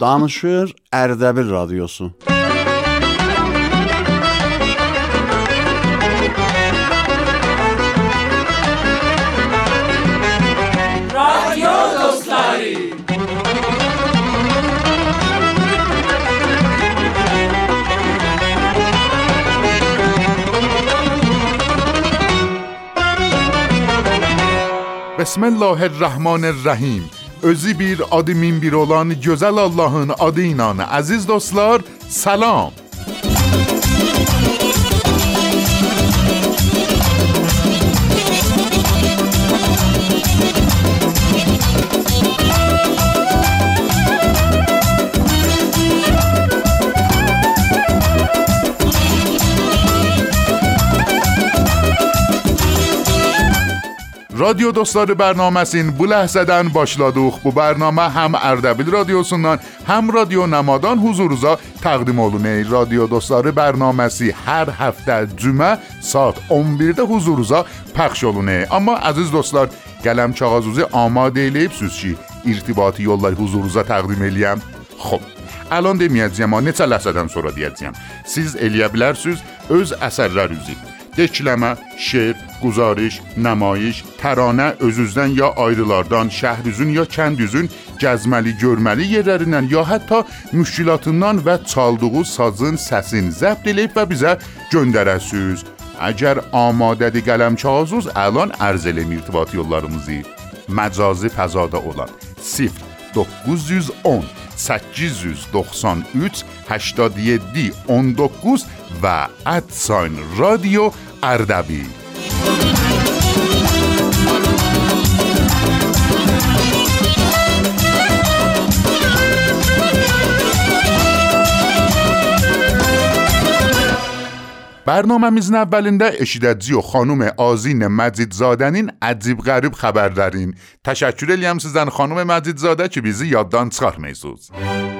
Danışır Erdebil Radyosu. Radyo. Bismillahirrahmanirrahim. Özü bir, adı min olan gözəl Allahın adı ilə əziz dostlar, salam. Dostları bərnaməsinin bu ləhzədən başladıq. Bu bərnamə həm Ərdəbil radiosundan, həm Radio Namadan huzurunuza təqdim olunur. Radio Dostları bərnaməsi hər həftə cümə saat 11-də huzurunuza pəxş olunur. Amma əziz dostlar, qələm kağızınızı amadə eləyibsiniz ki, irtibati yolları huzurunuza təqdim eləyəm. Xoş. Alon deməyəcəyəm, neçə ləhzədən sonra deyəcəyəm. Siz eləyə bilərsiniz öz əsərlərinizi dekləmə, şeir, quzarış, nəmayiş, təranə özüzdən ya ayrılardan, şəhrizün ya kəndüzün gəzməli, görməli yerlərindən ya hətta müşkilatından və çaldığı sazın səsini zəbt edib və bizə göndərəsiniz. Əgər amadədir qələm kağızınız, əlan ərz eləm irtibat yollarımızı. Məcazi fəzada olan 0 910 893 87 19 و ادساین رادیو اردبی برنامه میزن اولین در اشیدتزی و خانوم آزین مزید زادنین عجیب غریب خبر دارین. تشکر لیم سیزن خانوم مزید زاده که بیزی یاددان چهار میزوز موسیقی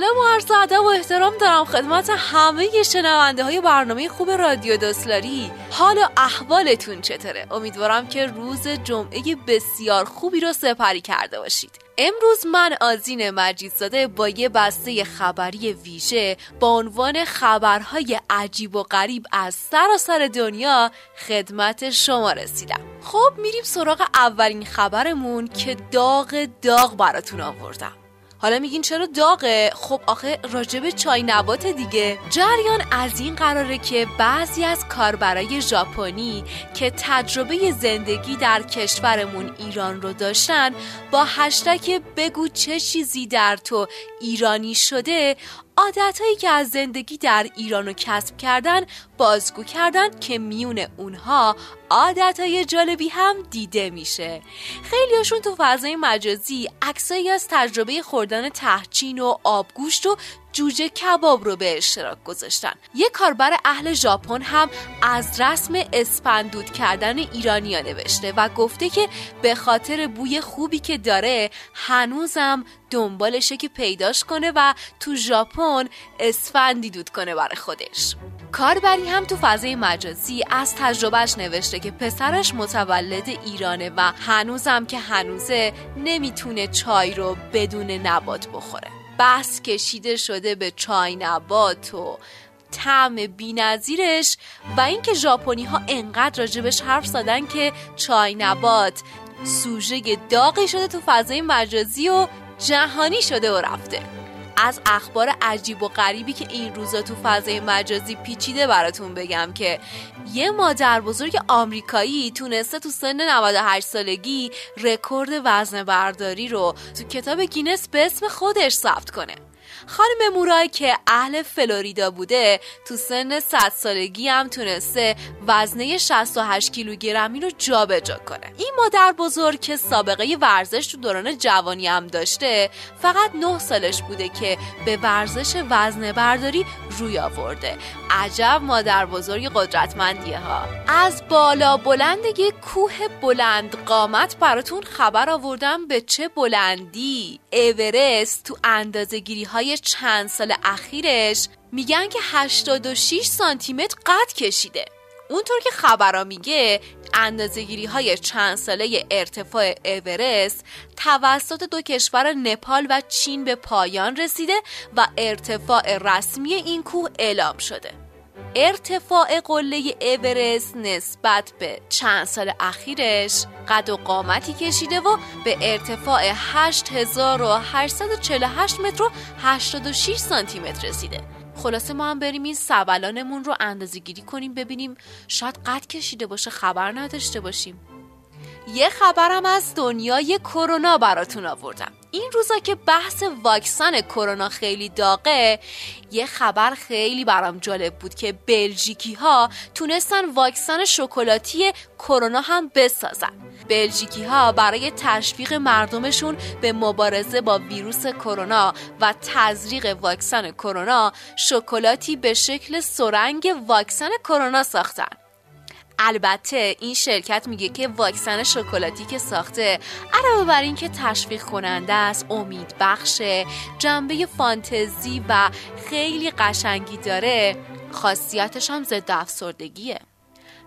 سلام و عرض ادب و احترام دارم خدمت همه شنونده های برنامه خوب رادیو دوسلاری حال و احوالتون چطوره؟ امیدوارم که روز جمعه بسیار خوبی رو سپری کرده باشید. امروز من آزین مجیدزاده با یه بسته خبری ویژه با عنوان خبرهای عجیب و غریب از سراسر دنیا خدمت شما رسیدم. خب میریم سراغ اولین خبرمون که داغ داغ براتون آوردم. حالا میگین چرا داغه؟ خب آخه راجب چای نبات دیگه. جریان از این قراره که بعضی از کاربرای ژاپنی که تجربه زندگی در کشورمون ایران رو داشتن با هشتک بگو چه چیزی در تو ایرانی شده عادتهایی که از زندگی در ایران رو کسب کردن بازگو کردن که میون اونها عادتهای جالبی هم دیده میشه. خیلیاشون تو فضای مجازی عکسایی از تجربه خوردن تهچین و آبگوشت و جوجه کباب رو به اشتراک گذاشتن. یه کاربر اهل ژاپن هم از رسم اسپندود کردن ایرانیا نوشته و گفته که به خاطر بوی خوبی که داره هنوزم دنبالشه که پیداش کنه و تو ژاپن اسفندی دود کنه برای خودش. کاربری هم تو فضای مجازی از تجربهش نوشته که پسرش متولد ایرانه و هنوزم که هنوزه نمی‌تونه چای رو بدون نبات بخوره. بس کشیده شده به چای نبات و طعم بینظیرش و اینکه ژاپنی ها انقدر راجع بهش حرف زدن که چای نبات سوژه داغی شده تو فضای مجازی و جهانی شده و رفته. از اخبار عجیب و غریبی که این روزا تو فضای مجازی پیچیده براتون بگم که یه مادر بزرگ آمریکایی تونسته تو سن 98 سالگی رکورد وزن برداری رو تو کتاب گینس به اسم خودش ثبت کنه. خانم مورای که اهل فلوریدا بوده تو سن 100 سالگی هم تونسته وزنه 68 کیلوگرمی رو جابجا کنه. این مادر بزرگ که سابقه ورزش تو دوران جوانی هم داشته فقط 9 سالش بوده که به ورزش وزنه برداری روی آورده. عجب مادر بزرگ قدرتمندیه ها. از بالا بلندگی کوه بلند قامت براتون خبر آوردم به چه بلندی. اورست تو اندازه های چند سال اخیرش میگن که 86 سانتی متر قد کشیده. اونطور که خبرها میگه اندازگیری های چند ساله ارتفاع اورست توسط دو کشور نپال و چین به پایان رسیده و ارتفاع رسمی این کوه اعلام شده. ارتفاع قله اورست نسبت به چند سال اخیرش قد و قامتی کشیده و به ارتفاع 8848 متر و 86 سانتی متر رسیده. خلاصه ما هم بریم این سبلانمون رو اندازه گیری کنیم ببینیم شاید قد کشیده باشه خبر نداشته باشیم. یه خبرم از دنیای کرونا براتون آوردم. این روزا که بحث واکسن کرونا خیلی داغه یه خبر خیلی برام جالب بود که بلژیکی ها تونستن واکسن شکلاتی کرونا هم بسازن. بلژیکی ها برای تشویق مردمشون به مبارزه با ویروس کرونا و تزریق واکسن کرونا شکلاتی به شکل سرنگ واکسن کرونا ساختن. البته این شرکت میگه که واکسن شکلاتی که ساخته علاوه بر اینکه تشویق کننده است امید بخشه جنبه فانتزی و خیلی قشنگی داره خاصیتش هم ضد افسردگیه.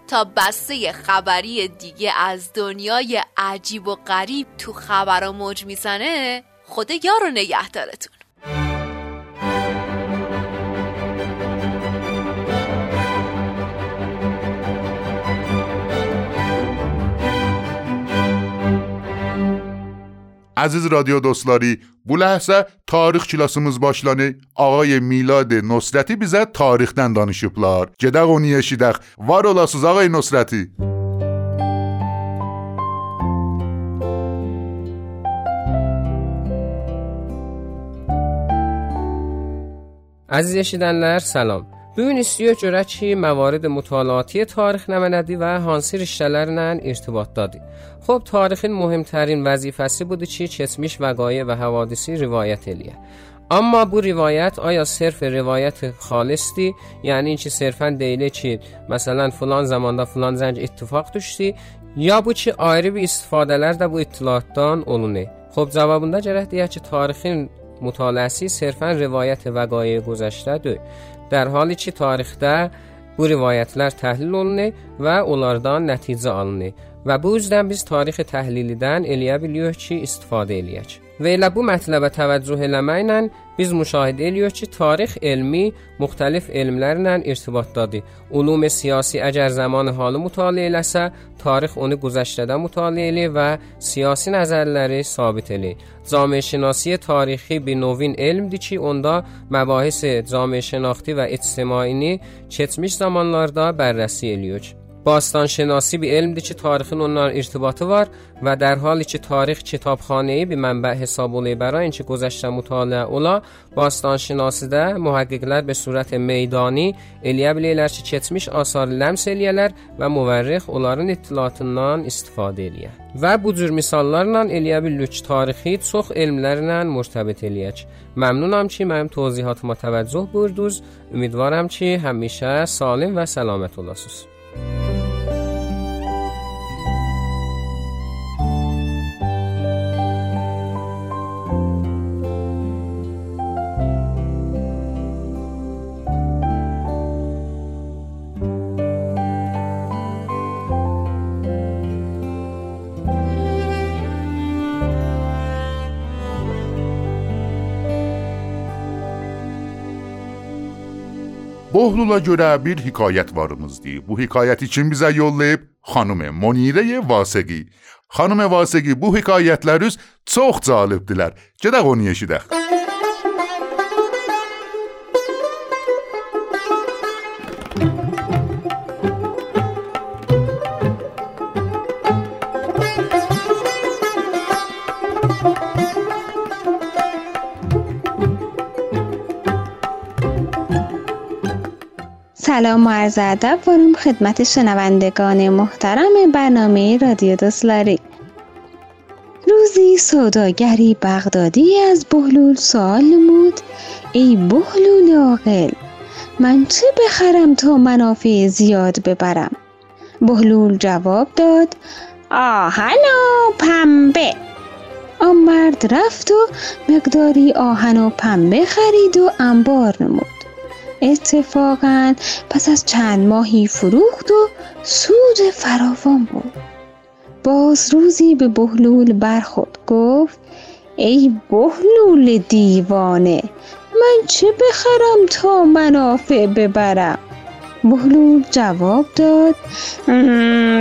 تا بسته خبری دیگه از دنیای عجیب و غریب تو خبرها موج می‌زنه خود یارو نگهدارتون. Aziz radyo dostları, bu ləhsə tarix kilasımız başlanı ağay Milad Nusrəti bizə tarixdən danışıblar. Gedək onu eşidək. Var olasınız ağay Nusrəti. Əziz eşidənlər, salam. بگوین استیو چی؟ موارد مطالعاتی تاریخ نمندی و هانسی رشتلر نن ارتباط دادی. خب تاریخ مهمترین وزیفستی بوده چی؟ چسمیش وقایه و حوادثی روایت الیه. اما بو روایت آیا صرف روایت خالصی؟ یعنی این چی صرفا دیله چی؟ مثلا فلان زمان دا فلان زنج اتفاق دوشتی یا بو چی آیری بی استفاده لر دا بو اطلاعاتدان اولونه خب زوابون دا جره دیه چی تاریخین مطالعه صرفاً صرفا روایت وقایع گذشته دو در hali ki, tarixdə bu rivayətlər təhlil olunur və onlardan nəticə alınır və bu üzdən biz tarixi təhlilidən eləyə bilirik ki, istifadə eləyək. Və elə bu mətləbə təvəccüh eləməklə biz müşahidə edirik ki, tarix elmi müxtəlif elmlərlə irtibatdadır. Ulum siyasi əgər zamanı halı mütaliə eləsə, tarix onu güzəştədə mütaliə eləyir və siyasi nəzərləri sabit eləyir. Camiə şinasi tarixi bir novin elmdir ki, onda məbahis camiə şinaxti və ictimaini keçmiş zamanlarda bərrəsi eləyirik. باستانشناسی به علم که تاریخ ondan ارتباطı var و در حالی که تاریخ کتابخانه به منبع حساب olayı برای اینکه گذشته مطالعه ola باستانشناسیdə mühəqqiqlər به صورت meydani eləyə bilirlər ki, keçmiş asarı ləms eləyərlər və müvərrix onların ittilatından istifadə eləyə. Və bu cür misallarla eləyə bilirik ki, tarixi çox elmlərlə mürtəbit eləyək. Məmnunam ki, mənim توضیحاتıma təvəccüh buyurdunuz. Ümidvaram ki, həmişə salim və səlamət olasınız. Bohlula görə bir hekayət varımızdır. Bu hekayəti kim bizə yollayıb? Xanım Monirə Vasıqi. Xanım Vasıqi bu hekayətləriniz çox cəlibdilər. Gedək onu eşidək. سلام و عرض ادب. دارم خدمت شنوندگان محترم برنامه رادیو دوسلاری روزی سوداگری بغدادی از بهلول سوال نمود. ای بهلول عاقل من چه بخرم تا منافع زیاد ببرم؟ بهلول جواب داد آهن و پنبه. آن مرد رفت و مقداری آهن و پنبه خرید و انبار نمود. اتفاقا پس از چند ماهی فروخت و سود فراوان بود. باز روزی به بهلول برخورد گفت ای بهلول دیوانه من چه بخرم تا منافع ببرم؟ بهلول جواب داد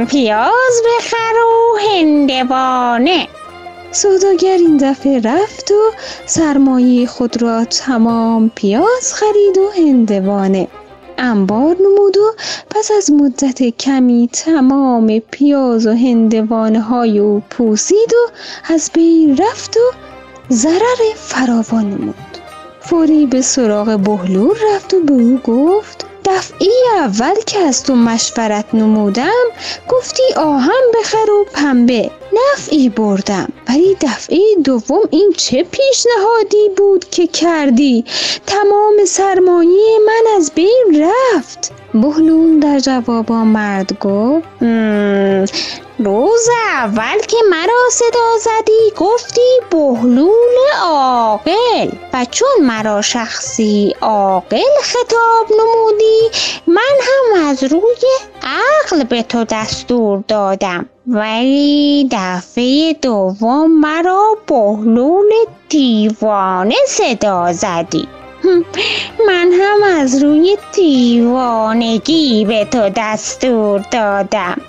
پیاز بخر و هندوانه. سوداگر این دفعه رفت و سرمایه خود را تمام پیاز خرید و هندوانه. انبار نمود و پس از مدت کمی تمام پیاز و هندوانه های او پوسید و از بین رفت و ضرر فراوان نمود. فوری به سراغ بهلول رفت و به او گفت دفعه اول که از تو مشورت نمودم گفتی آهم بخر و پنبه. نفعی بردم. ولی دفعه دوم این چه پیشنهادی بود که کردی؟ تمام سرمایه من از بین رفت. بهلول در جواب مرد گفت روز اول که مرا صدا زدی گفتی بهلول عاقل و چون مرا شخصی عاقل خطاب نمودی من هم از روی عقل به تو دستور دادم ولی دفعه دوم مرا بهلول دیوانه صدا زدی. من هم از روی دیوانگی به تو دستور دادم.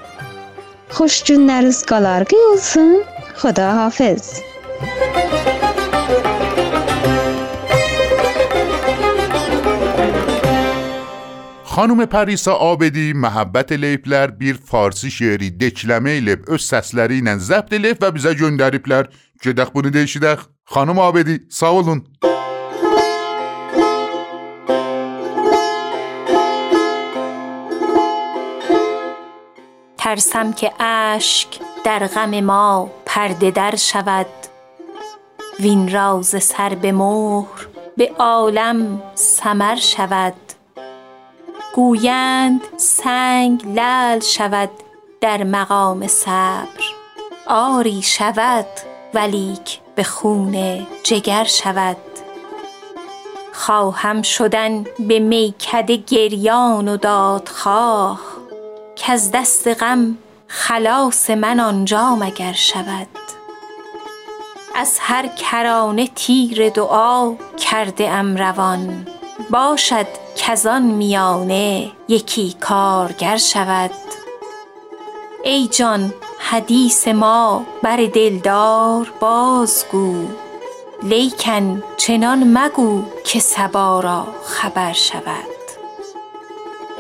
خوش جون نروز گلارگی اوزن خدا حافظ. خانم پریسا آبدی محبت لیپلر بیر فارسی شعری دچلمه لیپ از سسلری اینن زبد لیپ و بیزا جون داریپلر جدخ بونی دیشیدخ خانم آبدی ساولون. ترسم که اشک در غم ما پرده در شود. وین راز سر به مهر به عالم سمر شود. گویند سنگ لل شود در مقام صبر. آری شود ولیک به خون جگر شود. خواهم شدن به میکده گریان و دادخواه. از دست غم خلاص من آنجا مگر شود؟ از هر کرانه تیر دعا کرده ام روان باشد کزان میانه یکی کارگر شود. ای جان حدیث ما بر دلدار بازگو لیکن چنان مگو که صبا را خبر شود.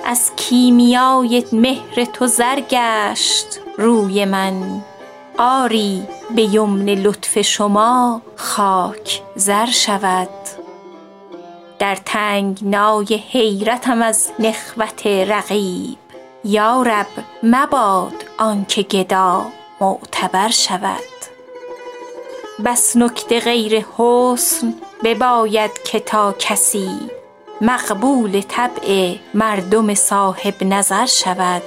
از کیمیای مهر تو زر گشت روی من. آری به یمن لطف شما خاک زر شود. در تنگنای حیرتم از نخوت رقیب. یا رب مباد آنکه گدا معتبر شود. بس نکته غیر حسن بباید که تا کسی مقبول طبع مردم صاحب نظر شود.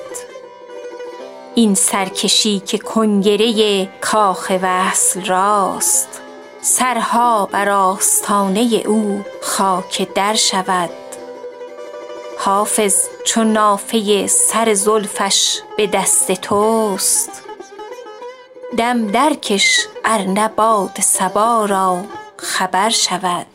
این سرکشی که کنگره کاخ وصل راست سرها بر آستانه او خاک در شود. حافظ چو نافه سر زلفش به دست توست. دم درکش ار نه باد صبا را خبر شود.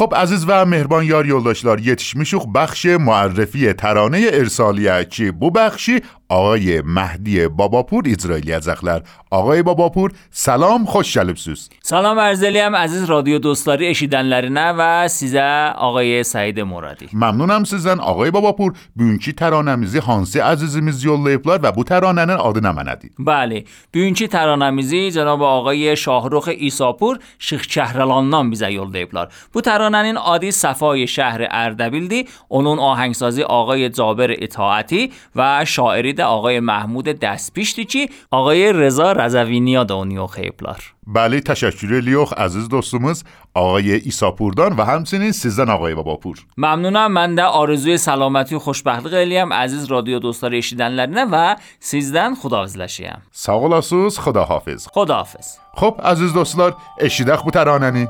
خب عزیز و مهربان یار یولداشتlar yetişmişik بخش معرفی ترانه ارسالیه که بو بخشی آقای مهدی باباپور اسرائیلی از اخلر آقای باباپور سلام خوش شلبسوس سلام ارزلی هم عزیز رادیو دوستاری اشیدن نه و سیز آقای سعید مرادی. ممنونم سیزن. آقای باباپور بیونچی ترانمیزی هانسی عزیزمیز یول لیپلار و بو ترانمیزی آده نمندی بله بیونچی ترانمیزی جناب آقای شاهروخ ایساپور شیخ چهرلان نام بیزه یول لیپلار. بو ترانمیزی آدی صفای شهر اردبیل دی اونون آهنگسازی آقای جابر اطاعتی و شاعری آقای محمود دستپیشتی ki, آقای رضا رضوینیا da onu oxuyublar. بله تشکر الیوخ عزیز دوستumuz آقای ایساپوردان و همچنین sizden آقای باباپور Məmnunam. Mən də arzuyu sələməti və xoşbəxtlik eləyəm əziz radio dostları eşidənlərinə və sizdən xudahafizləşəyəm. sağ olasınız خداحافظ Xudahafiz. خب عزیز دوستlar eşidək bu təranəni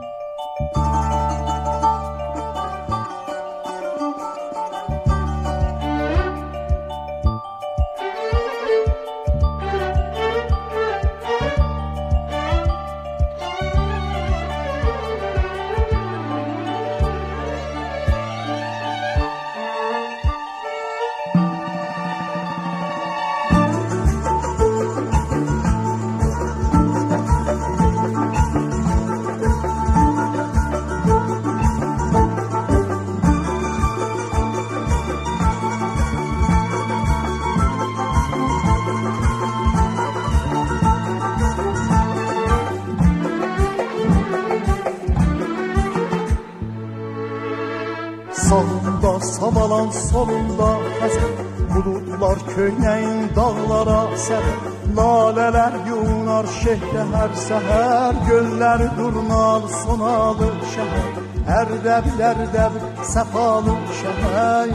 köynəyin dağlara səbər Lalələr yunar şehdə hər səhər Göllər durnar sonalı şəhər Ərdəbil ərdəbil səfalı şəhər.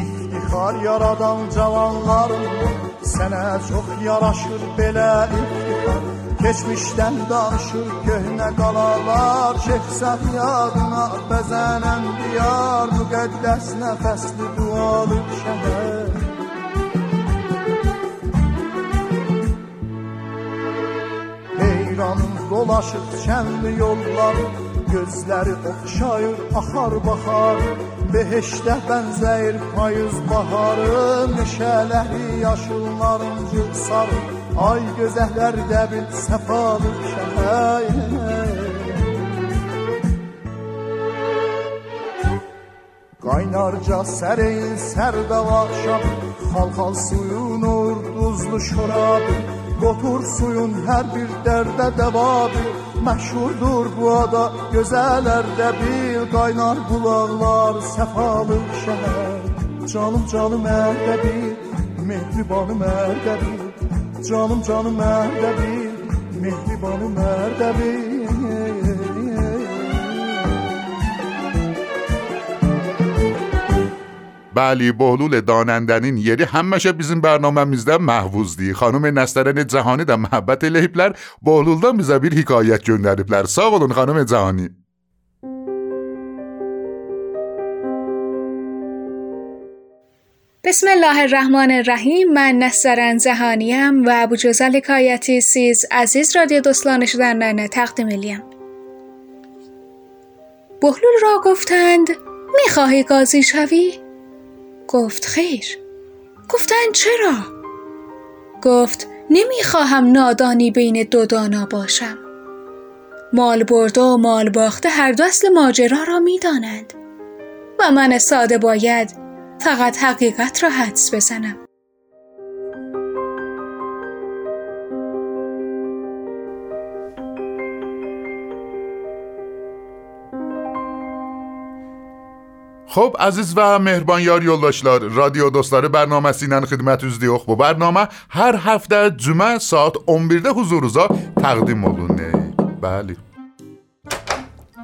İftixar yaradan cavanlarım Sənə çox yaraşır belə iftixar Keçmişdən danışır köhnə qalalar Şeyxsən yadına bəzənən diyar Müqəddəs nəfəsli dualı şəhər. Heyran dolaşır şənli yollar Gözləri oxşayır, axar baxar Beheşdə bənzəyir payız baharı Meşələri yaşıl narıncı sarı Ay gözəllər dəbil səfalı şəhər Qaynarca səreyin sərdava şab Xalxal suyun urduzlu şorabı. Qotur suyun hər bir dərdə dəvabı. Məşhurdur bu ada gözələrdə bil Qaynar bulaqlar səfalı şəhər Canım canım ərdəbil Mehribanım ərdəbil canım canım merde bil Mehdi bana merde بلی بحلول دانندنین. یعنی یری همشه بیزن برنامه می‌زده محووز دی خانوم نسترن زهانی در محبت لیپلر بحلول دا میزه بیر حکایت گندریپلر ساقلون خانم زهانی بسم الله الرحمن الرحیم. من نسترن زهانیم و ابو جزل حکایتی سیز عزیز رادیو دوستان شدن تقدیم الیم. بهلول را گفتند می‌خواهی قاضی شوی؟ گفت خیر. گفتند چرا؟ گفت نمی‌خواهم نادانی بین دو دانا باشم. مال برده و مال باخته هر دو اصل ماجرا را می‌دانند. و من ساده باید فقط حقیقت را حدس بزنم. خب عزیز و مهربان یار یولداشلار رادیو دوستلار برنامه سینن خدمت از دیوخ بو برنامه هر هفته جمعه ساعت 11 حضوروزا تقدیم مولونه بله.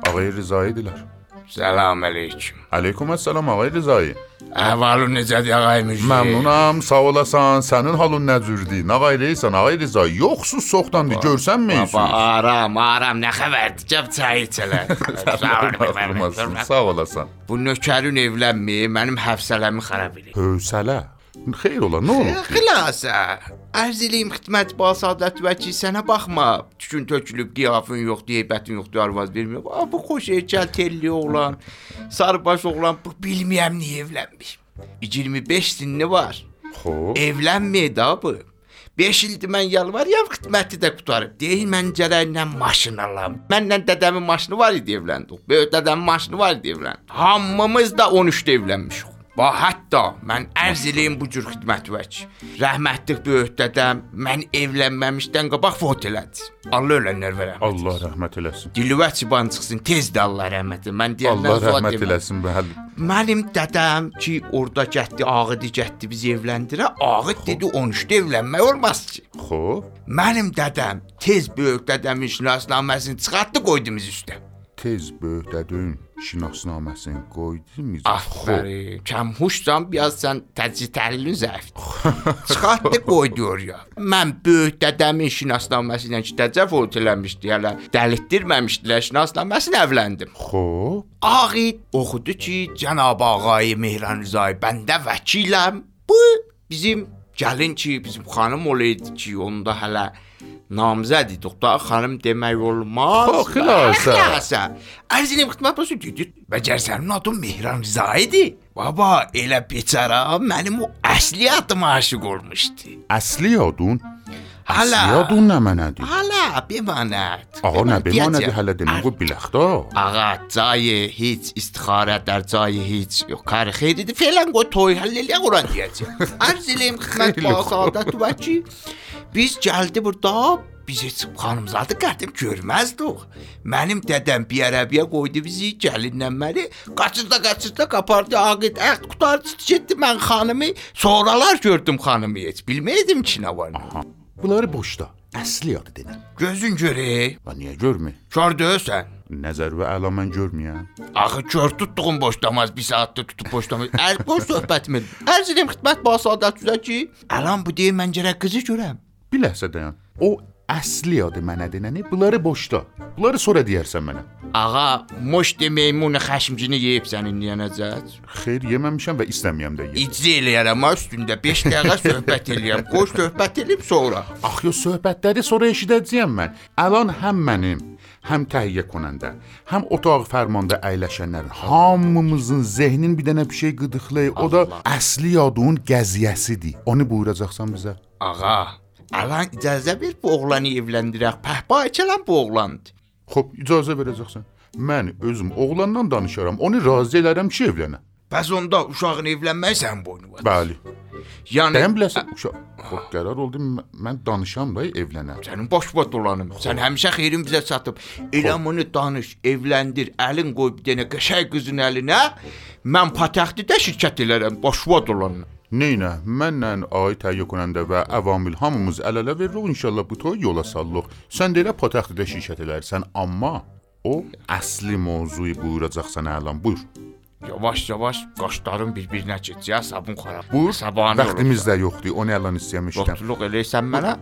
آقای رضایی دیلار Salam əleyküm. Əleyküm əssalam ağay Rəzai. Əhvalın necədir ağay Müjdi? E? Məmnunam, sağ olasan. Sənin halın necürdür? Nə qayrəysən ağay Rəzai? Yoxsuz soxdandır, görsən məyüsün? Baba, aram, aram, nə xəbərdir? Gəl çay içələ. Sağ olasan. Bu nökərin evlənmir, mənim həfsələmi xarab eləyir. Hövsələ? Xeyr ola, nə olub? Xülasə, ərz eləyim xidmət basadət vəki sənə baxma. Tükün tökülüb, qiyafın yoxdur, heybətin yoxdur, arvaz vermir. Aa, bu xoş heykəl, telli oğlan, sarıbaş oğlan, bu bilməyəm niyə evlənmiş. 25 sinni var. Xoş. Evlənmir da bu. 5 ildir mən yalvarıram, xidməti də qutarıb. Deyir mən gərəklə maşın alam. Mənlə dədəmin maşını var idi evləndik. Böyük dədəmin maşını var idi evləndik. Hamımız da 13-də evlənmişik. Və hətta mən ərz eləyim bu cür xidmətvəç. Rəhmətli böyük dədəm mən evlənməmişdən qabaq fot elədi. Allah ölənlər verə. Allah rəhmət eləsin. Dilivə çıban çıxsın tez də Allah rəhmət. Mən deyəndən Allah rəhmət deməm. eləsin bəli. Mənim dədəm ki, orada getdi, ağıdı getdi bizi evləndirə. Ağıd dedi 13-də evlənmək olmaz ki. Xoş. Mənim dədəm tez böyük dədəmin şinasnaməsini çıxartdı qoydu biz üstə. Tez böyük dədün şinasnaməsini qoydunuz. Aferin. Kəm huşsan biraz sən təcrid təhlilin zəif. Çıxartdı qoydu oraya. Mən böyük dədəmin şinasnaməsi ilə ki, təcə fot eləmişdi, hələ dəlitdirməmişdilər şinasnaməsini evləndim. Xoş. Ağid oxudu ki, cənab ağay Mehran Rızay, bəndə vəkiləm. Bu bizim gəlin ki, bizim xanım olaydı ki, onda hələ namizəd idik da, xanım demək olmaz. Xo, xülasə. Xülasə. Ərzinin xidmət olsun dedi. Bəcərsənin adı Mehran Rıza idi. Baba, elə biçara mənim o əsli adıma aşiq olmuşdu. Əsli adın? Hələ. Yadın nə mənədir? Hələ, bimanət. Ağa nə bimanədir hələ demək bu biləxdə. Ağa, cayı heç istixarə dər cayı heç yox. Kar xeyridir. Felan qoy toy həll eləyə quran deyəcək. Arz eləyim xidmət baxada tu bəçi. Biz gəldi burada biz heç xanımzadı qədim görməzdik. Mənim dədəm bir ərəbiyə qoydu bizi gəlinlə məni. Qaçırda qaçırda qapardı ağıt əxt qutardı getdi mən xanımı sonralar gördüm xanımı heç bilməydim ki nə var. nə. Bunları boşda. Əsli yadı denən. Gözün görək. Və niyə görmür? Kör deyilsən. Nəzər və əla mən görməyəm. Axı kör tutduğum boşlamaz, bir saatdə tutub boşlamaz. Ər boş söhbətimi. Ərz edim xidmət ba saadət üzə ki, əlan bu deyə mən gərək qızı görəm. Bir ləhsə dayan. O əsli yadı mənə denəni bunları boşda. Bunları sonra deyərsən mənə. Ağa, moş meymun xəşmcini yeyib sənin niyənəcət. Xeyr, yeməmişəm və istəməyəm də yeyəm. İcra eləyərəm ha üstündə 5 dəqiqə söhbət eləyəm. Qoş söhbət eləyib sonra. Axı söhbətləri sonra eşidəcəyəm mən. Əlan həm mənim, həm təhiyyə konəndə, həm otaq fərmanda əyləşənlərin hamımızın zehnin bir dənə bir şey qıdıqlayır. O da əsli yadın gəziyəsidir. Onu buyuracaqsan bizə. Ağa, əlan icazə ver bu oğlanı evləndirək. Pəhpa içələn bu oğlandır. Xoş, icazə verəcəksən. Mən özüm oğlandan danışaram. Onu razı elərəm ki, evlənə. Bəs onda uşağın evlənmək sən boynu var. Bəli. Yəni Dən biləsən, uşaq. Xoş, qərar oldu mən danışam da evlənə. Sənin boş-boş dolanım. Sən həmişə xeyrin bizə satıb. Elə bunu danış, evləndir, əlin qoy bir dənə qəşəng qızın əlinə. Mən patəxtidə şirkət elərəm, boş-boş dolanım. Neynə, mənlə ay təhiyyə konəndə və əvamil hamımız əl-ələ veririk, inşallah bu toy yola sallıq. Sən də elə patəxtidə şirkət elərsən, amma o əsli mövzuyu buyuracaqsan əlan. Buyur. Yavaş-yavaş qaşların bir-birinə keçəcək, sabun xarab. Buyur. Sabahına Vaxtımız da yoxdur. Onu əlan istəmişəm. Yoxduluq eləyirsən mənə.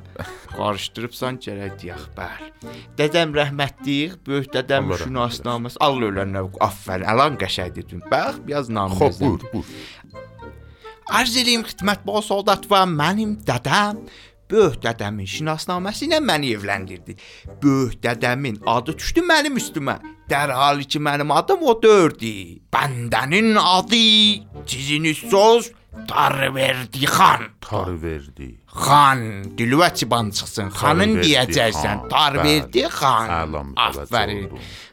Qarışdırıbsan gərək deyək, bəli. Dədəm rəhmətlik, böyük dədəm şünasnaməsi. Allah ölənə afərin. Əlan qəşəng dedin. Bax, biraz namı. Xoş, buyur, buyur. Arz eləyim xidmət ba sadat və mənim dədəm Böyük dədəmin şinasnaməsi ilə məni evləndirdi. Böyük dədəmin adı düşdü mənim üstümə. Dərhal ki mənim adım o dördü. Bəndənin adı sizin söz Tarverdi xan. Tar verdi. Xan, dilvə çıban çıxsın. Xanın Tarverdi deyəcəksən. Tarverdi xan. Afərin.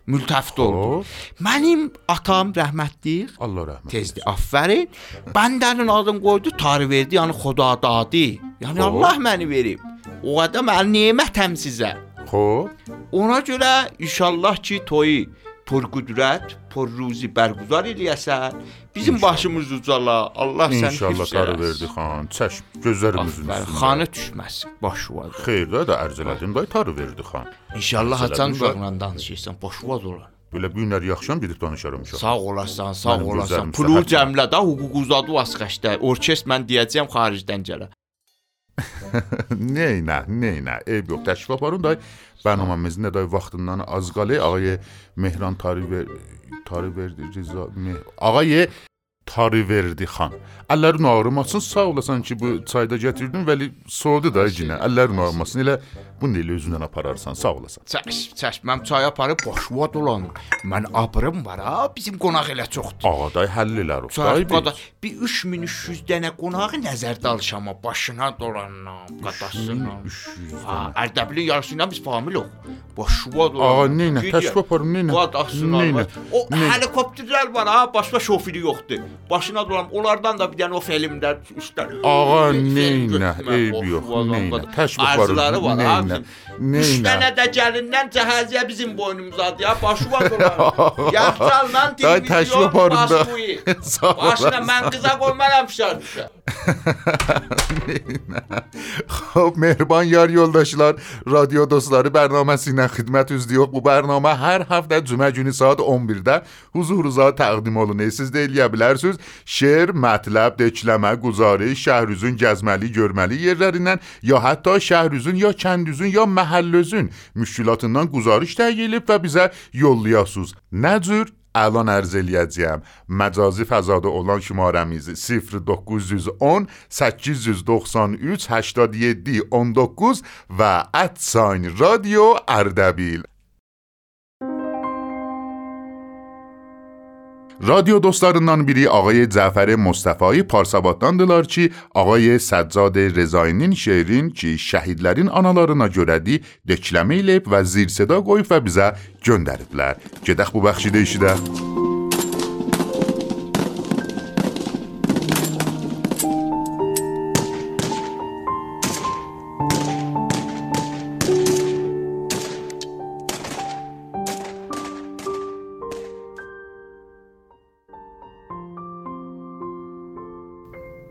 Mültəfit oldu. Mənim atam rəhmətlik Allah rəhmət. Tezdir. Afərin. Bəndənin adını qoydu Tarverdi, yəni Xudadadı. Yəni Xoş. Allah məni verib. O adam mən nemətəm sizə. Xoş. Ona görə inşallah ki toyu purqudrat, purruzi bərqüzar eləyəsən. Bizim İnşallah. başımız ucala. Allah səni İnşallah qarı verdi xan. Çək gözlərimizin üstünə. Xanı düşməsin başuva. Xeyirdə də ərz elədim day tarı verdi xan. İnşallah haçan uşaqla danışırsan başuva olar. Belə bu günlər yaxşıyam gedib danışaram uşaq. Sağ olarsan, sağ Mənim olasan. Pulu cəmlə də hüququ uzadı vasqəşdə. Orkest mən deyəcəyəm xaricdən gələ. Nə ilə, nə ilə, eyb yox. Təşrif aparın da bərnaməmizin də vaxtından az qalır. Ağay Mehran Tariver Tariver Rıza Ağay Tarı verdi xan. Əllərin ağrımasın, sağ olasan ki bu çayda gətirdin, vəli soğudu da cinə. Əllərin ağrımasın, elə bunu elə özündən apararsan, sağ olasan. Çəş, çəş, mən çay aparıb boşva dolanım. Mən abrım var ha, bizim qonaq elə çoxdur. Ağaday həll elər o. Çay qada bir 3300 dənə qonağı nəzərdə alışama başına dolanam, qadasına. 300 Ha. Ərdəbilin yarısıyla biz familiq. Boşva Ağa dolanam. neynə, təşrif aparın, neynə? Qadasına. Neynə? O helikopterlər var ha, başqa şoförü yoxdur başına dolan. Onlardan da bir dənə o filmdə üstəlik. Ağa neynə, eyb yox, neynə. Təşviq var, neynə. Neynə. Üç dənə də gəlindən cəhəziyə bizim boynumuzadır ya. Başı var onların. Yaxcanla televizyon basmayı. Başına mən qıza qoymaram fişar düşə. Xo'p, mehribon yor yo'ldoshlar, radio do'stlari barnomasidan xizmat uzdi yo'q. Bu barnoma har hafta cuma günü soat 11 da huzurunuza taqdim olunur. Siz də eləyə bilərsiniz. Şeir, mətləb, dekləmə, guzarış, şəhrizün gəzməli, görməli yerlərindən ya hətta şəhrizün ya kəndüzün ya məhəllözün müşkülatından guzarış təyin və bizə yollayasınız. Nə cür? الان ارز eləyəcəyəm. Məcazi fəzada olan şumaramız 0910 893 87 19 və @sign رادیو دوستارندان بیری آقای زفر مصطفی پارسواتان دلارچی آقای سدزاد رزاینین شهرین چی شهیدلرین آنالارنا جردی دکلمه ایلیب و زیر صدا گویف و بیزا جندردلر جدخ ببخشیده ایشیده؟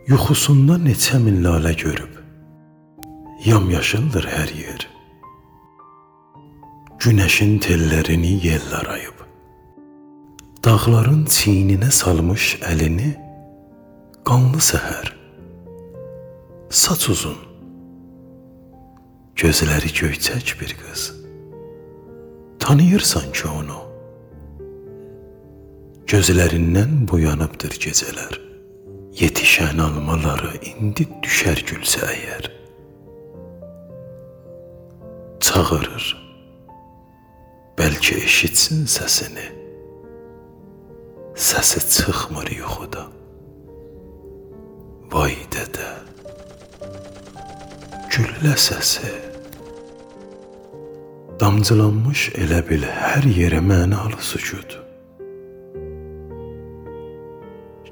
Yuxusunda neçə min lalə görüb. Yamyaşıldır hər yer. Günəşin tellərini yel arayıb. Dağların çiyninə salmış əlini qanlı səhər. Saç uzun. Gözləri göyçək bir qız. Tanıyırsan ki onu. Gözlərindən boyanıbdır gecələr. Yetişən almaları indi düşər gülsə əgər. Çağırır. Bəlkə eşitsin səsini. Səsi çıxmır yuxuda. Vay dədə. Güllə səsi. Damcılanmış elə bil hər yerə mənalı sükut.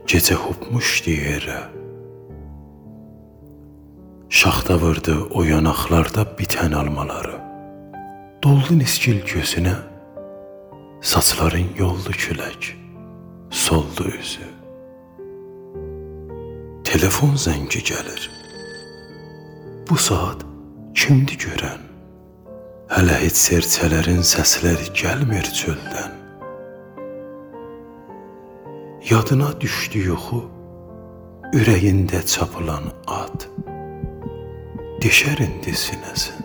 Gecə hopmuşdu yerə. Şaxta vurdu o yanaqlarda bitən almaları. Doldu niskil gözünə. Saçların yoldu külək. Soldu üzü. Telefon zəngi gəlir. Bu saat kimdi görən? Hələ heç serçələrin səsləri gəlmir çöldən. Yadına düşdü yuxu, ürəyində çapılan ad. Deşər indi sinəsin.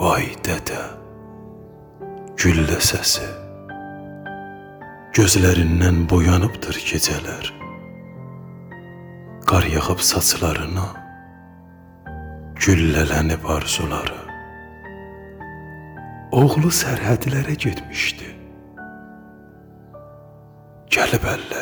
Vay dədə, güllə səsi. Gözlərindən boyanıbdır gecələr. Qar yağıb saçlarına, güllələnib arzuları. Oğlu sərhədlərə getmişdi. Kelebelle.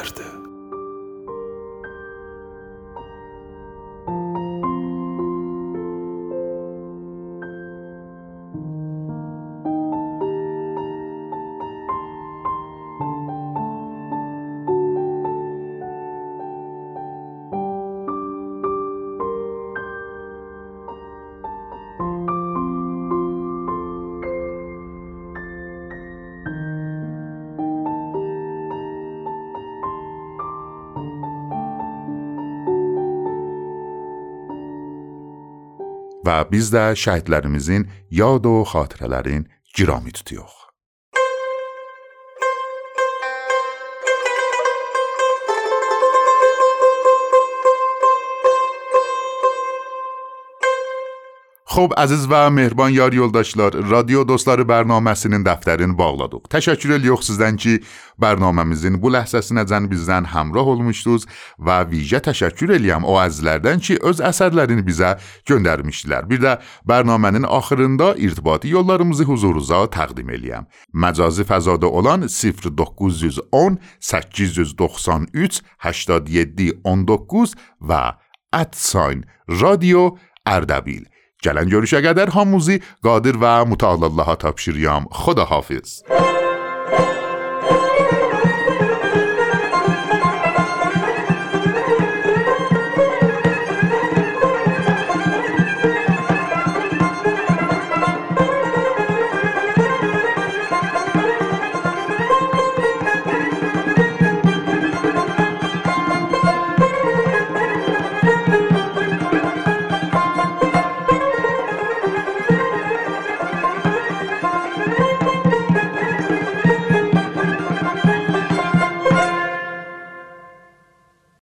Və biz də şəhidlərimizin yad o xatirələrin girami tutuyuq. Xo'p, aziz və mehriban yar yoldaşlar, radio bərnaməsinin dəftərini bağladıq. Təşəkkür edirik sizdən ki, bərnaməmizin bu ləhzəsinəcən bizdən həmrah olmuşdunuz və vicə təşəkkür eləyəm o əzizlərdən ki, öz əsərlərini bizə göndərmişdilər. Bir də bərnamənin axırında irtibati yollarımızı huzurunuza təqdim eləyəm. Məcazi fəzada olan 0910 893 87 19 və @sign radio Ardabil Gələn görüşə qədər hamımızı qadir və mütəallı Allaha tapşırıram. Xudahafiz.